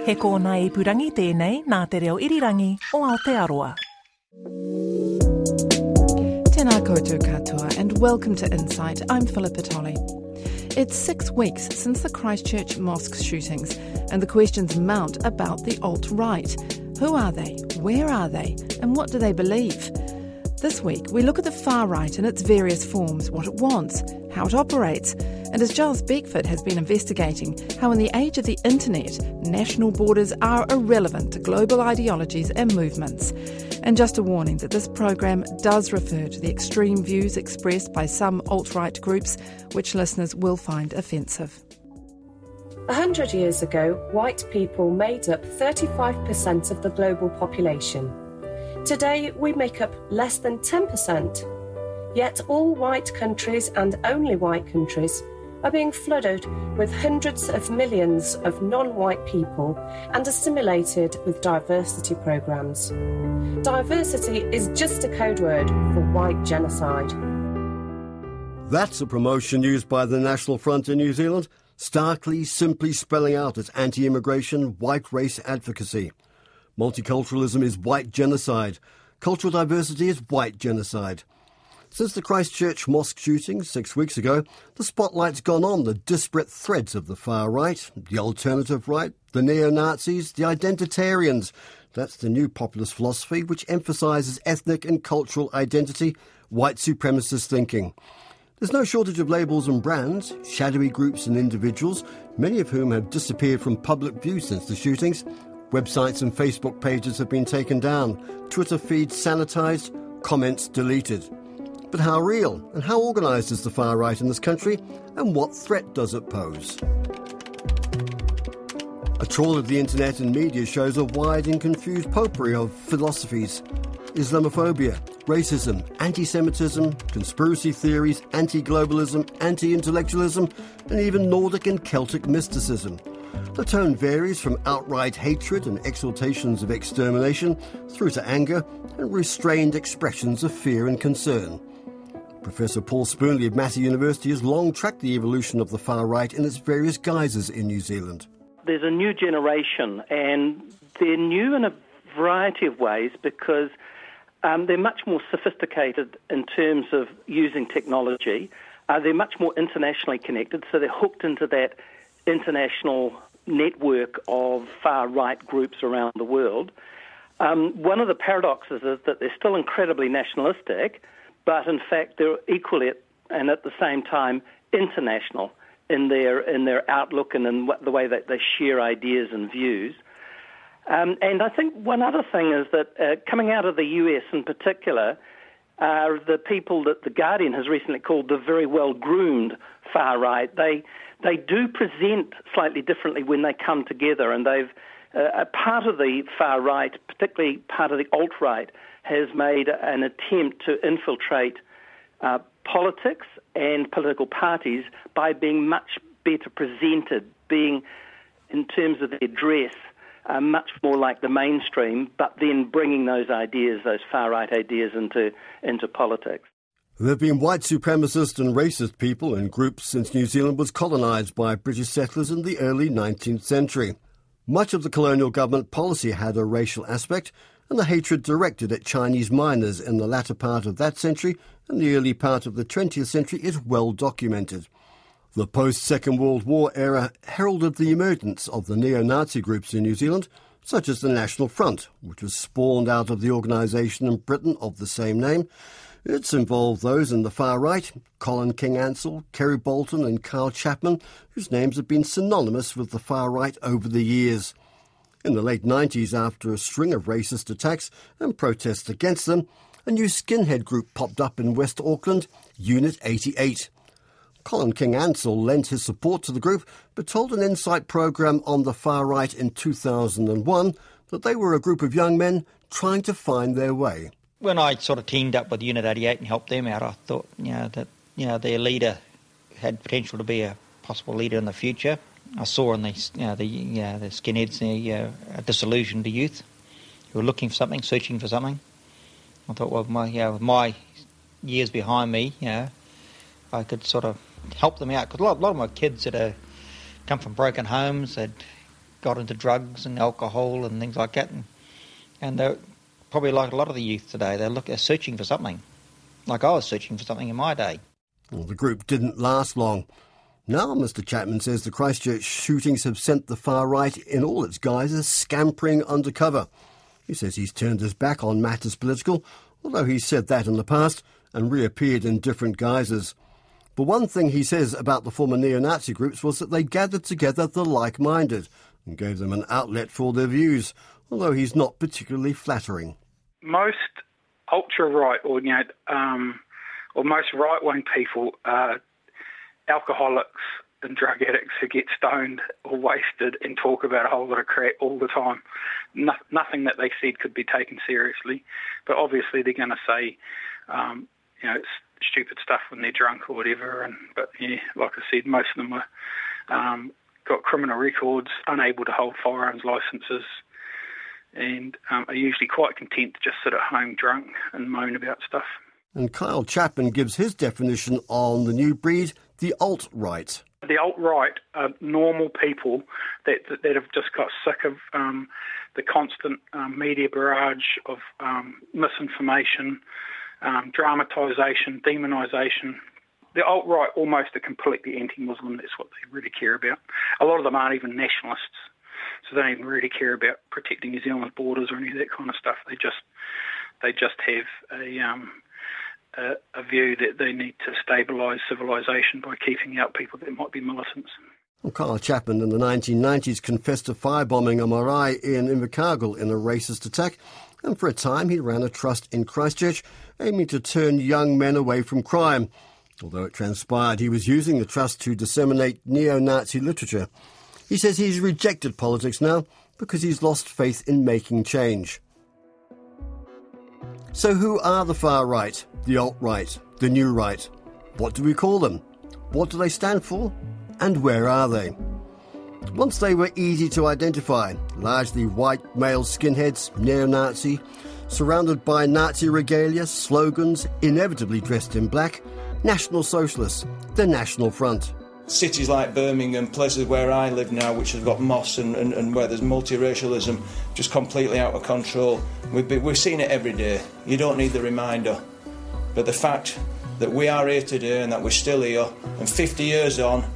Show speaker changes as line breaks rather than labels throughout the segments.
He kōna purangi tēnei nā te reo irirangi o Aotearoa.
Tēnā koutou katoa and welcome to Insight. I'm Philippa Tolley. It's six weeks since the Christchurch mosque shootings and the questions mount about the alt-right. Who are they? Where are they? And what do they believe? This week, we look at the far right in its various forms, what it wants, how it operates, and as Giles Beckford has been investigating, how in the age of the internet, national borders are irrelevant to global ideologies and movements. And just a warning that this program does refer to the extreme views expressed by some alt right groups, which listeners will find offensive.
A hundred years ago, white people made up 35% of the global population. Today, we make up less than 10%. Yet, all white countries and only white countries are being flooded with hundreds of millions of non white people and assimilated with diversity programs. Diversity is just a code word for white genocide.
That's a promotion used by the National Front in New Zealand, starkly, simply spelling out its anti immigration, white race advocacy. Multiculturalism is white genocide. Cultural diversity is white genocide. Since the Christchurch mosque shooting six weeks ago, the spotlight's gone on the disparate threads of the far right, the alternative right, the neo Nazis, the identitarians. That's the new populist philosophy which emphasises ethnic and cultural identity, white supremacist thinking. There's no shortage of labels and brands, shadowy groups and individuals, many of whom have disappeared from public view since the shootings, Websites and Facebook pages have been taken down, Twitter feeds sanitised, comments deleted. But how real and how organised is the far right in this country, and what threat does it pose? A trawl of the internet and media shows a wide and confused potpourri of philosophies Islamophobia, racism, anti Semitism, conspiracy theories, anti globalism, anti intellectualism, and even Nordic and Celtic mysticism. The tone varies from outright hatred and exaltations of extermination through to anger and restrained expressions of fear and concern. Professor Paul Spoonley of Massey University has long tracked the evolution of the far right in its various guises in New Zealand.
There's a new generation, and they're new in a variety of ways because um, they're much more sophisticated in terms of using technology. Uh, they're much more internationally connected, so they're hooked into that international network of far right groups around the world. Um, one of the paradoxes is that they're still incredibly nationalistic, but in fact they're equally and at the same time international in their in their outlook and in the way that they share ideas and views. Um, and I think one other thing is that uh, coming out of the US in particular are the people that the Guardian has recently called the very well groomed far right. They they do present slightly differently when they come together, and they've uh, part of the far right, particularly part of the alt right, has made an attempt to infiltrate uh, politics and political parties by being much better presented, being in terms of their dress. Uh, much more like the mainstream, but then bringing those ideas, those far right ideas, into into politics.
There have been white supremacist and racist people and groups since New Zealand was colonised by British settlers in the early 19th century. Much of the colonial government policy had a racial aspect, and the hatred directed at Chinese miners in the latter part of that century and the early part of the 20th century is well documented. The post Second World War era heralded the emergence of the neo Nazi groups in New Zealand, such as the National Front, which was spawned out of the organisation in Britain of the same name it's involved those in the far right, Colin King Ansell, Kerry Bolton, and Kyle Chapman, whose names have been synonymous with the far right over the years. In the late 90s, after a string of racist attacks and protests against them, a new skinhead group popped up in West Auckland, Unit 88. Colin King Ansell lent his support to the group, but told an Insight programme on the far right in 2001 that they were a group of young men trying to find their way
when I sort of teamed up with Unit 88 and helped them out, I thought, you know, that you know their leader had potential to be a possible leader in the future. I saw in the you know, the know, the skinheads the uh, disillusioned youth who were looking for something, searching for something. I thought, well, my you know, with my years behind me, you know, I could sort of help them out because a lot, a lot of my kids that are come from broken homes, had got into drugs and alcohol and things like that. And, and they're probably like a lot of the youth today, they're, they're searching for something, like I was searching for something in my day.
Well, the group didn't last long. Now, Mr. Chapman says the Christchurch shootings have sent the far right in all its guises scampering undercover. He says he's turned his back on matters political, although he's said that in the past and reappeared in different guises. But one thing he says about the former neo Nazi groups was that they gathered together the like minded and gave them an outlet for their views, although he's not particularly flattering.
Most ultra right or, you know, um, or most right wing people are alcoholics and drug addicts who get stoned or wasted and talk about a whole lot of crap all the time. No, nothing that they said could be taken seriously, but obviously they're going to say, um, you know, stupid stuff when they're drunk or whatever. And but yeah, like I said, most of them are um, got criminal records, unable to hold firearms licences, and um, are usually quite content to just sit at home drunk and moan about stuff.
And Kyle Chapman gives his definition on the new breed, the alt right.
The alt right are normal people that, that, that have just got sick of um, the constant um, media barrage of um, misinformation, um, dramatisation, demonisation. The alt right almost are completely anti Muslim, that's what they really care about. A lot of them aren't even nationalists, so they don't even really care about protecting New Zealand's borders or any of that kind of stuff. They just they just have a um, a, a view that they need to stabilise civilisation by keeping out people that might be militants.
Well, Kyle Chapman in the 1990s confessed to firebombing a marae in Invercargill in a racist attack, and for a time he ran a trust in Christchurch aiming to turn young men away from crime, although it transpired he was using the trust to disseminate neo-Nazi literature. He says he's rejected politics now because he's lost faith in making change. So who are the far right? the alt right, the new right. What do we call them? What do they stand for? And where are they? Once they were easy to identify, largely white male skinheads, neo Nazi, surrounded by Nazi regalia, slogans, inevitably dressed in black, National Socialists, the National Front.
Cities like Birmingham, places where I live now, which have got moss and, and, and where there's multiracialism just completely out of control. We've, been, we've seen it every day. You don't need the reminder. But the fact that we are here today and that we're still here, and 50 years on,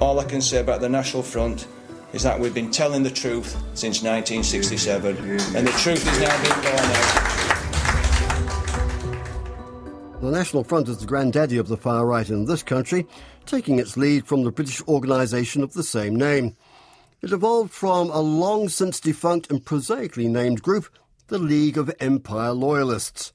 all I can say about the National Front is that we've been telling the truth since 1967, and the truth is now being borne
out. The National Front is the granddaddy of the far right in this country, taking its lead from the British organisation of the same name. It evolved from a long since defunct and prosaically named group, the League of Empire Loyalists.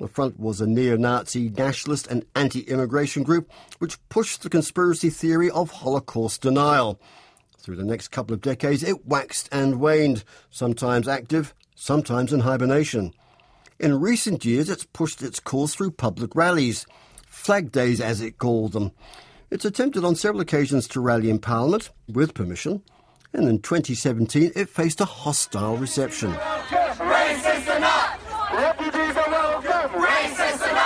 The Front was a neo Nazi, nationalist, and anti immigration group which pushed the conspiracy theory of Holocaust denial. Through the next couple of decades, it waxed and waned, sometimes active, sometimes in hibernation. In recent years, it's pushed its cause through public rallies, flag days as it called them. It's attempted on several occasions to rally in Parliament, with permission, and in 2017 it faced a hostile reception. Racist or not, refugees are welcome. Racist or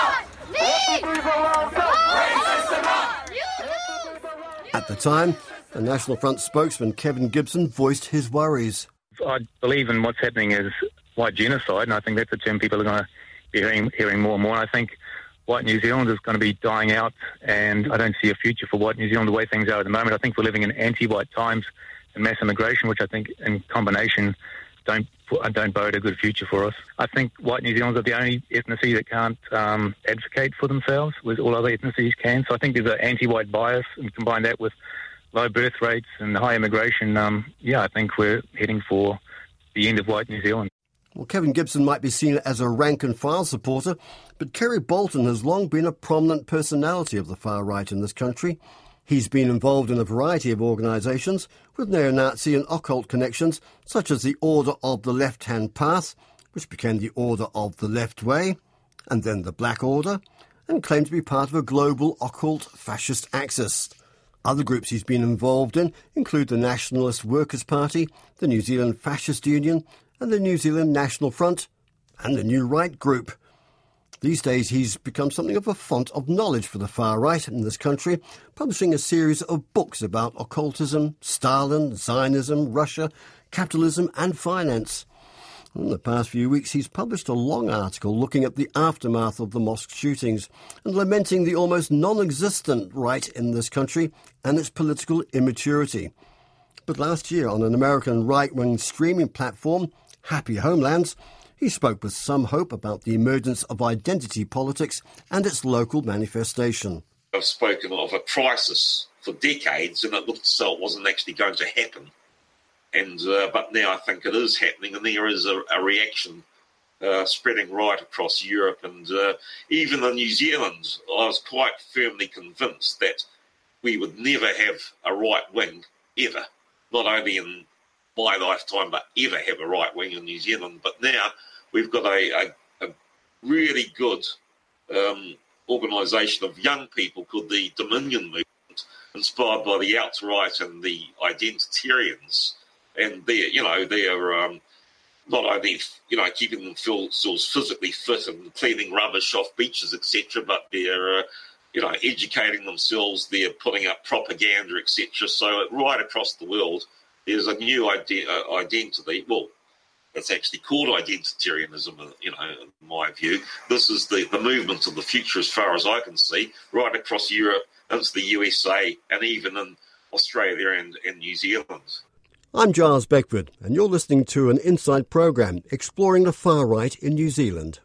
At the time, the National Front spokesman Kevin Gibson voiced his worries.
I believe in what's happening is white genocide, and I think that's a term people are going to be hearing, hearing more and more. And I think white New Zealand is going to be dying out, and I don't see a future for white New Zealand the way things are at the moment. I think we're living in anti-white times and mass immigration, which I think in combination don't don't bode a good future for us. I think white New Zealanders are the only ethnicity that can't um, advocate for themselves, whereas all other ethnicities can. So I think there's an anti-white bias, and combine that with low birth rates and high immigration, um, yeah, I think we're heading for the end of white New Zealand.
Well, Kevin Gibson might be seen as a rank and file supporter, but Kerry Bolton has long been a prominent personality of the far right in this country. He's been involved in a variety of organisations with neo Nazi and occult connections, such as the Order of the Left Hand Path, which became the Order of the Left Way, and then the Black Order, and claimed to be part of a global occult fascist axis. Other groups he's been involved in include the Nationalist Workers' Party, the New Zealand Fascist Union, and the New Zealand National Front, and the New Right Group. These days, he's become something of a font of knowledge for the far right in this country, publishing a series of books about occultism, Stalin, Zionism, Russia, capitalism, and finance. In the past few weeks, he's published a long article looking at the aftermath of the mosque shootings and lamenting the almost non existent right in this country and its political immaturity. But last year, on an American right wing streaming platform, Happy Homelands, he spoke with some hope about the emergence of identity politics and its local manifestation.
I've spoken of a crisis for decades, and it looked as though it wasn't actually going to happen. And uh, but now I think it is happening, and there is a, a reaction uh, spreading right across Europe and uh, even in New Zealand. I was quite firmly convinced that we would never have a right wing ever, not only in my lifetime, but ever have a right wing in New Zealand. But now we've got a, a, a really good um, organisation of young people called the Dominion Movement, inspired by the alt-right and the identitarians. And they're, you know, they're um, not only, you know, keeping themselves physically fit and cleaning rubbish off beaches, etc., but they're, uh, you know, educating themselves. They're putting up propaganda, etc. So right across the world, there's a new uh, identity. Well, it's actually called identitarianism, uh, you know, in my view. This is the, the movement of the future, as far as I can see, right across Europe, into the USA, and even in Australia and, and New Zealand.
I'm Giles Beckford, and you're listening to an Insight programme exploring the far right in New Zealand.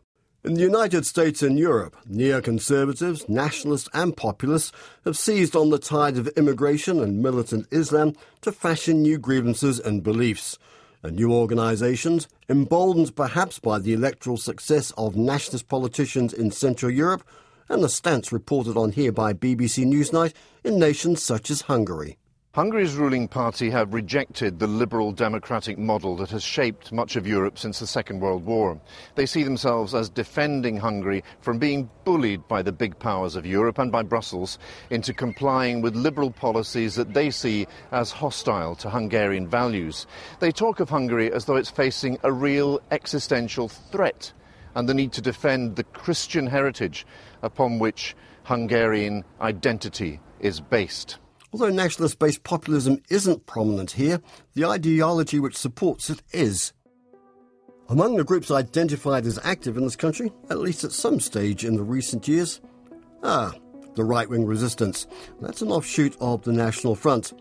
In the United States and Europe, neoconservatives, nationalists, and populists have seized on the tide of immigration and militant Islam to fashion new grievances and beliefs and new organisations, emboldened perhaps by the electoral success of nationalist politicians in Central Europe and the stance reported on here by BBC Newsnight in nations such as Hungary.
Hungary's ruling party have rejected the liberal democratic model that has shaped much of Europe since the Second World War. They see themselves as defending Hungary from being bullied by the big powers of Europe and by Brussels into complying with liberal policies that they see as hostile to Hungarian values. They talk of Hungary as though it's facing a real existential threat and the need to defend the Christian heritage upon which Hungarian identity is based.
Although nationalist based populism isn't prominent here, the ideology which supports it is. Among the groups identified as active in this country, at least at some stage in the recent years, ah, the right wing resistance. That's an offshoot of the National Front.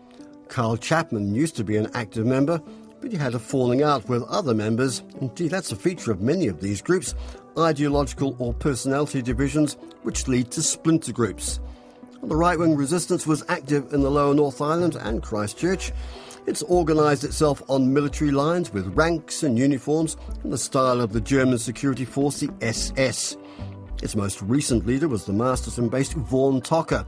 Kyle Chapman used to be an active member, but he had a falling out with other members. Indeed, that's a feature of many of these groups ideological or personality divisions which lead to splinter groups. The right wing resistance was active in the lower North Island and Christchurch. It's organised itself on military lines with ranks and uniforms in the style of the German security force, the SS. Its most recent leader was the Masterton based Vaughan Tocker.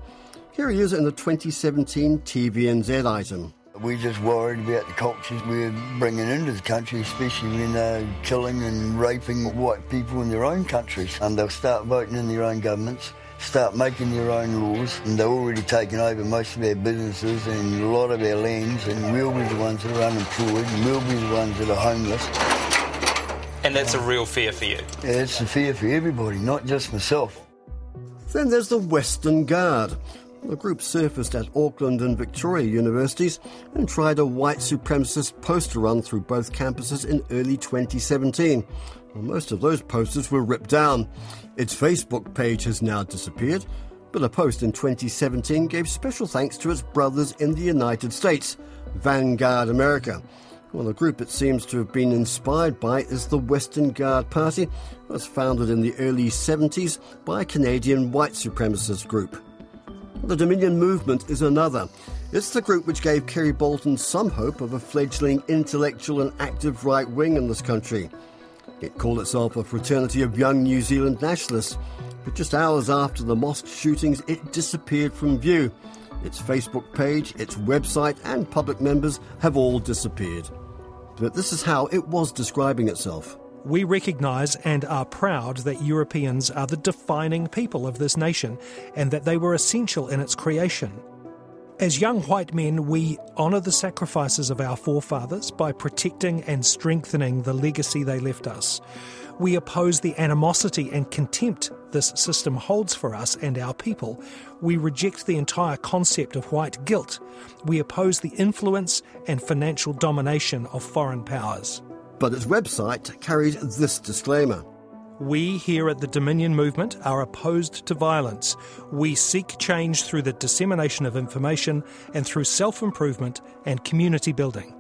Here he is in the 2017 TVNZ item.
We're just worried about the cultures we're bringing into the country, especially when they're killing and raping white people in their own countries. And they'll start voting in their own governments start making their own laws, and they're already taking over most of our businesses and a lot of our lands, and we'll be the ones that are unemployed, and we'll be the ones that are homeless.
And that's a real fear for you?
Yeah, it's a fear for everybody, not just myself.
Then there's the Western Guard. The group surfaced at Auckland and Victoria universities and tried a white supremacist poster run through both campuses in early 2017. Well, most of those posters were ripped down. Its Facebook page has now disappeared, but a post in 2017 gave special thanks to its brothers in the United States, Vanguard America. Well, the group it seems to have been inspired by is the Western Guard Party, it was founded in the early 70s by a Canadian white supremacist group. The Dominion Movement is another. It's the group which gave Kerry Bolton some hope of a fledgling intellectual and active right wing in this country. It called itself a fraternity of young New Zealand nationalists, but just hours after the mosque shootings, it disappeared from view. Its Facebook page, its website, and public members have all disappeared. But this is how it was describing itself.
We recognise and are proud that Europeans are the defining people of this nation and that they were essential in its creation. As young white men, we honour the sacrifices of our forefathers by protecting and strengthening the legacy they left us. We oppose the animosity and contempt this system holds for us and our people. We reject the entire concept of white guilt. We oppose the influence and financial domination of foreign powers.
But its website carried this disclaimer.
We here at the Dominion Movement are opposed to violence. We seek change through the dissemination of information and through self improvement and community building.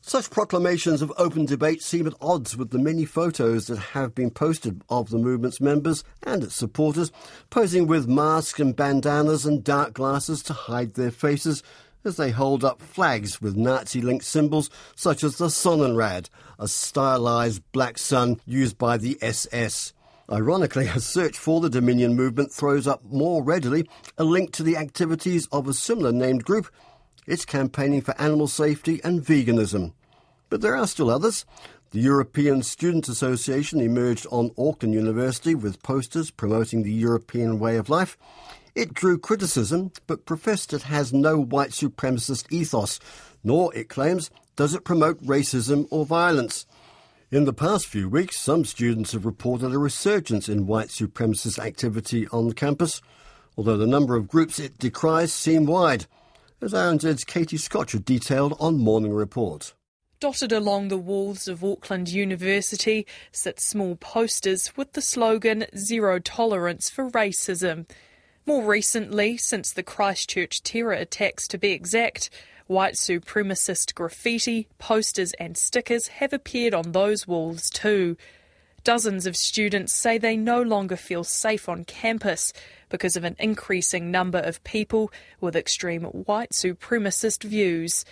Such proclamations of open debate seem at odds with the many photos that have been posted of the movement's members and its supporters, posing with masks and bandanas and dark glasses to hide their faces as they hold up flags with Nazi linked symbols such as the Sonnenrad, a stylized black sun used by the SS. Ironically, a search for the Dominion movement throws up more readily a link to the activities of a similar named group. It's campaigning for animal safety and veganism. But there are still others. The European Student Association emerged on Auckland University with posters promoting the European way of life. It drew criticism, but professed it has no white supremacist ethos, nor, it claims, does it promote racism or violence. In the past few weeks, some students have reported a resurgence in white supremacist activity on campus, although the number of groups it decries seem wide, as RNZ's Katie Scotcher detailed on Morning Report.
Dotted along the walls of Auckland University sit small posters with the slogan Zero Tolerance for Racism. More recently, since the Christchurch terror attacks to be exact, white supremacist graffiti, posters, and stickers have appeared on those walls too. Dozens of students say they no longer feel safe on campus because of an increasing number of people with extreme white supremacist views.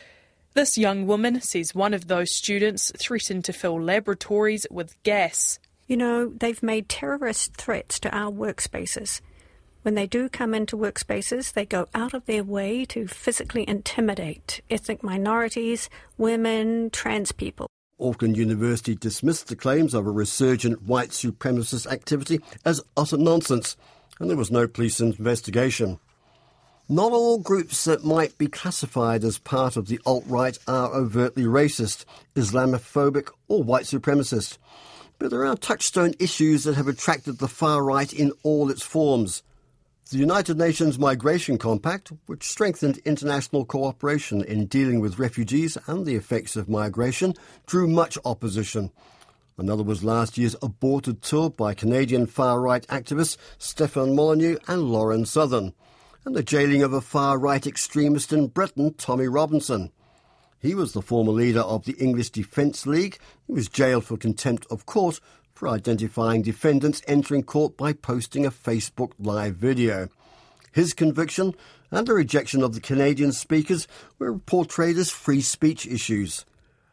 This young woman says one of those students threatened to fill laboratories with gas.
You know, they've made terrorist threats to our workspaces. When they do come into workspaces, they go out of their way to physically intimidate ethnic minorities, women, trans people.
Auckland University dismissed the claims of a resurgent white supremacist activity as utter nonsense, and there was no police investigation. Not all groups that might be classified as part of the alt right are overtly racist, Islamophobic, or white supremacist. But there are touchstone issues that have attracted the far right in all its forms. The United Nations Migration Compact, which strengthened international cooperation in dealing with refugees and the effects of migration, drew much opposition. Another was last year's aborted tour by Canadian far right activists Stefan Molyneux and Lauren Southern, and the jailing of a far right extremist in Britain, Tommy Robinson. He was the former leader of the English Defence League. He was jailed for contempt of court for identifying defendants entering court by posting a Facebook Live video. His conviction and the rejection of the Canadian speakers were portrayed as free speech issues.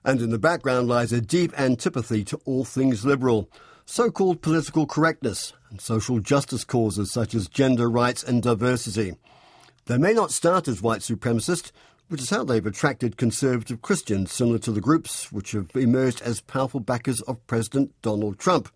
And in the background lies a deep antipathy to all things liberal, so called political correctness, and social justice causes such as gender rights and diversity. They may not start as white supremacist, which is how they've attracted conservative Christians, similar to the groups which have emerged as powerful backers of President Donald Trump.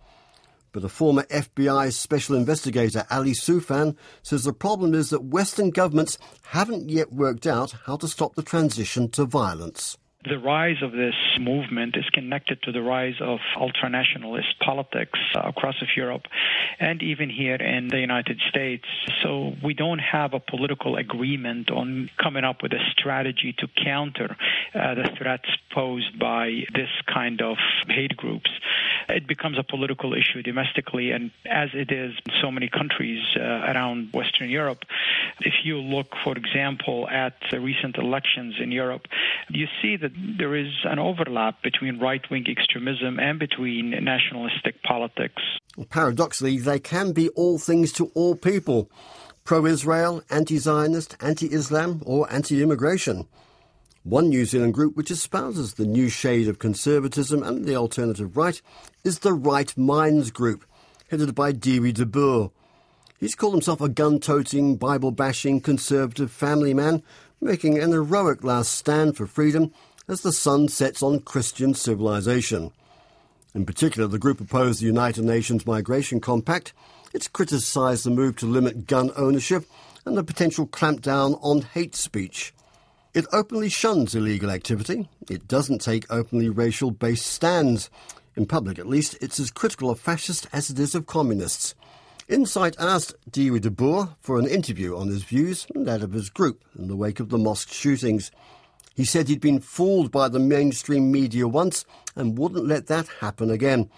But a former FBI special investigator, Ali Soufan, says the problem is that Western governments haven't yet worked out how to stop the transition to violence
the rise of this movement is connected to the rise of ultranationalist politics across of Europe and even here in the United States. So we don't have a political agreement on coming up with a strategy to counter uh, the threats posed by this kind of hate groups. It becomes a political issue domestically, and as it is in so many countries uh, around Western Europe, if you look, for example, at the recent elections in Europe, you see that there is an overlap between right wing extremism and between nationalistic politics.
Paradoxically, they can be all things to all people pro Israel, anti Zionist, anti Islam, or anti immigration. One New Zealand group which espouses the new shade of conservatism and the alternative right is the Right Minds Group, headed by Dieuwe de Boer. He's called himself a gun toting, Bible bashing, conservative family man, making an heroic last stand for freedom as the sun sets on Christian civilization. In particular, the group opposed the United Nations Migration Compact. It's criticised the move to limit gun ownership and the potential clampdown on hate speech. It openly shuns illegal activity. It doesn't take openly racial based stands. In public, at least, it's as critical of fascists as it is of communists. Insight asked Dieuwe de Boer for an interview on his views and that of his group in the wake of the mosque shootings. He said he'd been fooled by the mainstream media once and wouldn't let that happen again.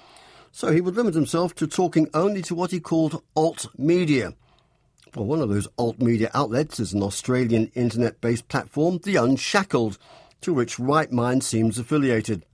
So he would limit himself to talking only to what he called alt media. Well, one of those alt media outlets is an Australian internet based platform, The Unshackled, to which Right Mind seems affiliated.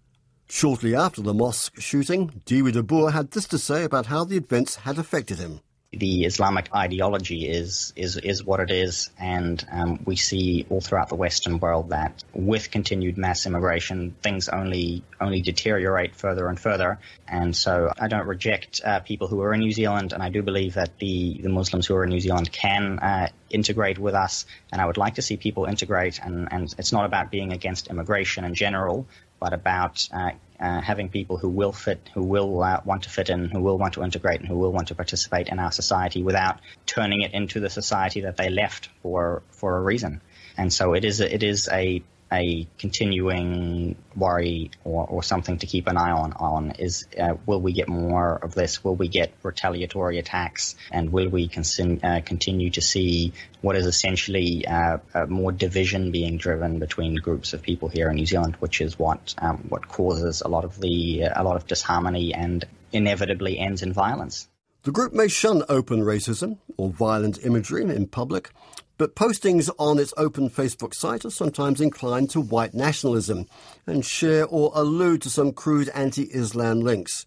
Shortly after the mosque shooting, Dieuwe de Boer had this to say about how the events had affected him
the Islamic ideology is is is what it is, and um, we see all throughout the Western world that with continued mass immigration, things only only deteriorate further and further. And so, I don't reject uh, people who are in New Zealand, and I do believe that the the Muslims who are in New Zealand can uh, integrate with us, and I would like to see people integrate. And and it's not about being against immigration in general, but about uh, uh, having people who will fit, who will uh, want to fit in, who will want to integrate, and who will want to participate in our society without turning it into the society that they left for for a reason. And so it is a, it is a a continuing worry or, or something to keep an eye on on is uh, will we get more of this? Will we get retaliatory attacks? And will we uh, continue to see what is essentially uh, more division being driven between groups of people here in New Zealand, which is what um, what causes a lot of the a lot of disharmony and inevitably ends in violence.
The group may shun open racism or violent imagery in public, but postings on its open Facebook site are sometimes inclined to white nationalism and share or allude to some crude anti Islam links.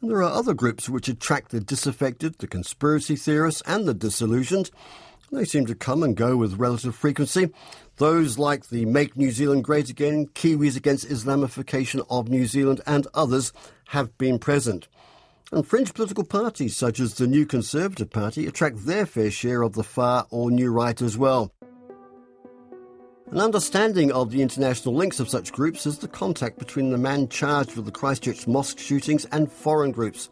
And there are other groups which attract the disaffected, the conspiracy theorists, and the disillusioned. They seem to come and go with relative frequency. Those like the Make New Zealand Great Again, Kiwis Against Islamification of New Zealand, and others have been present. And fringe political parties such as the New Conservative Party attract their fair share of the far or new right as well. An understanding of the international links of such groups is the contact between the man charged with the Christchurch mosque shootings and foreign groups.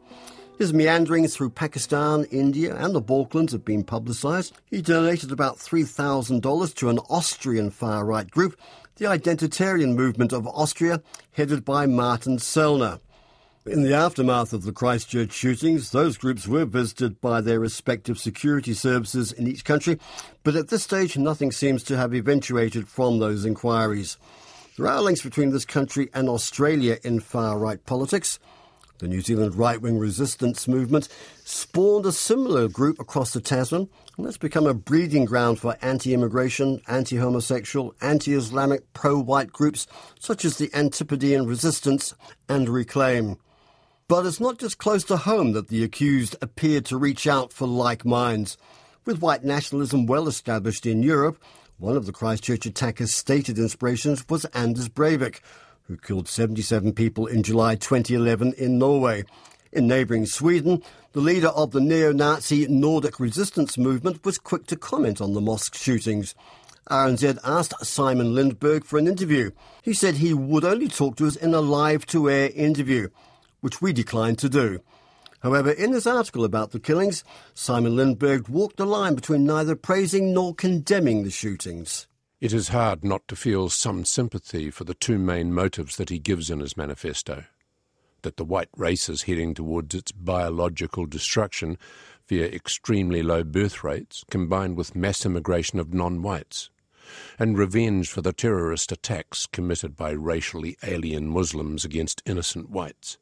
His meanderings through Pakistan, India, and the Balkans have been publicised. He donated about $3,000 to an Austrian far right group, the Identitarian Movement of Austria, headed by Martin Sellner. In the aftermath of the Christchurch shootings, those groups were visited by their respective security services in each country, but at this stage, nothing seems to have eventuated from those inquiries. There are links between this country and Australia in far right politics. The New Zealand right wing resistance movement spawned a similar group across the Tasman, and that's become a breeding ground for anti immigration, anti homosexual, anti Islamic, pro white groups such as the Antipodean Resistance and Reclaim. But it's not just close to home that the accused appeared to reach out for like minds. With white nationalism well established in Europe, one of the Christchurch attackers' stated inspirations was Anders Breivik, who killed 77 people in July 2011 in Norway. In neighbouring Sweden, the leader of the neo Nazi Nordic resistance movement was quick to comment on the mosque shootings. RNZ asked Simon Lindberg for an interview. He said he would only talk to us in a live to air interview which we declined to do. However, in his article about the killings, Simon Lindberg walked the line between neither praising nor condemning the shootings.
It is hard not to feel some sympathy for the two main motives that he gives in his manifesto that the white race is heading towards its biological destruction via extremely low birth rates combined with mass immigration of non whites, and revenge for the terrorist attacks committed by racially alien Muslims against innocent whites.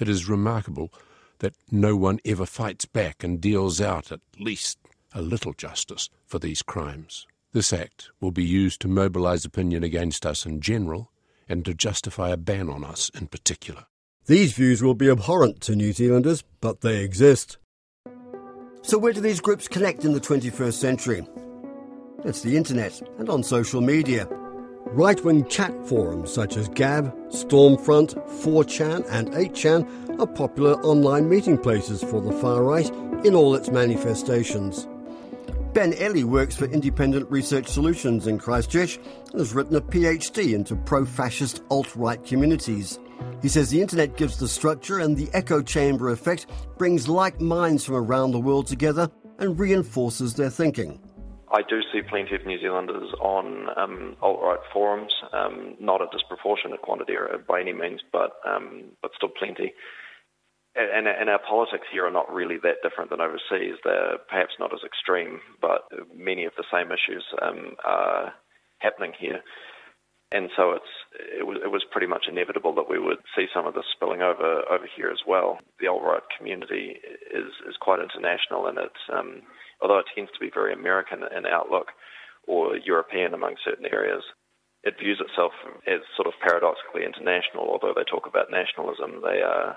It is remarkable that no one ever fights back and deals out at least a little justice for these crimes. This act will be used to mobilise opinion against us in general and to justify a ban on us in particular.
These views will be abhorrent to New Zealanders, but they exist. So, where do these groups connect in the 21st century? It's the internet and on social media. Right wing chat forums such as Gab, Stormfront, 4chan, and 8chan are popular online meeting places for the far right in all its manifestations. Ben Elley works for Independent Research Solutions in Christchurch and has written a PhD into pro fascist alt right communities. He says the internet gives the structure and the echo chamber effect brings like minds from around the world together and reinforces their thinking.
I do see plenty of New Zealanders on um, alt-right forums, um, not a disproportionate quantity by any means, but um, but still plenty. And, and, our politics here are not really that different than overseas. They're perhaps not as extreme, but many of the same issues um, are happening here. And so it's it was it was pretty much inevitable that we would see some of this spilling over over here as well. The alt-right community is is quite international, and it's um, although it tends to be very American in outlook or European among certain areas, it views itself as sort of paradoxically international. Although they talk about nationalism, they are,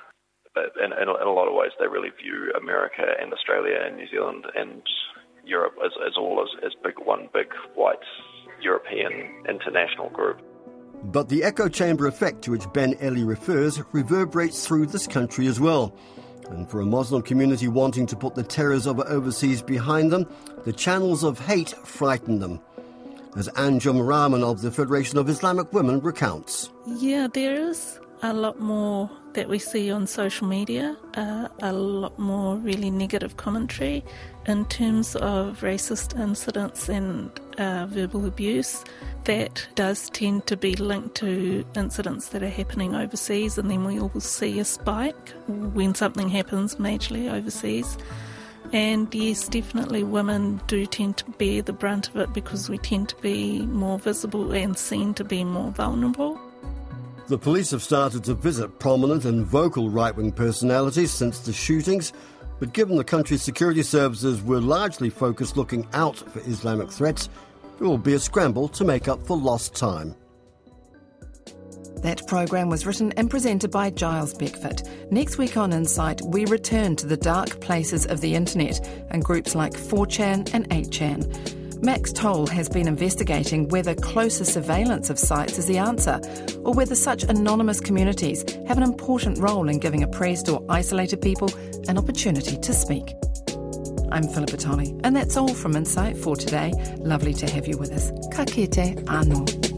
in, in, a lot of ways, they really view America and Australia and New Zealand and Europe as, as all as, as big one big white European international group.
But the echo chamber effect to which Ben Elley refers reverberates through this country as well. And for a Muslim community wanting to put the terrors of overseas behind them, the channels of hate frighten them. As Anjum Rahman of the Federation of Islamic Women recounts.
Yeah, there is a lot more that we see on social media, uh, a lot more really negative commentary in terms of racist incidents and uh, verbal abuse. That does tend to be linked to incidents that are happening overseas, and then we will see a spike when something happens majorly overseas. And yes, definitely women do tend to bear the brunt of it because we tend to be more visible and seen to be more vulnerable.
The police have started to visit prominent and vocal right wing personalities since the shootings, but given the country's security services were largely focused looking out for Islamic threats, it will be a scramble to make up for lost time.
That program was written and presented by Giles Beckford. Next week on Insight, we return to the dark places of the internet and groups like 4chan and 8chan. Max Towle has been investigating whether closer surveillance of sites is the answer, or whether such anonymous communities have an important role in giving oppressed or isolated people an opportunity to speak. I'm Philippa Tolley, and that's all from Insight for today. Lovely to have you with us. Ka kite anō.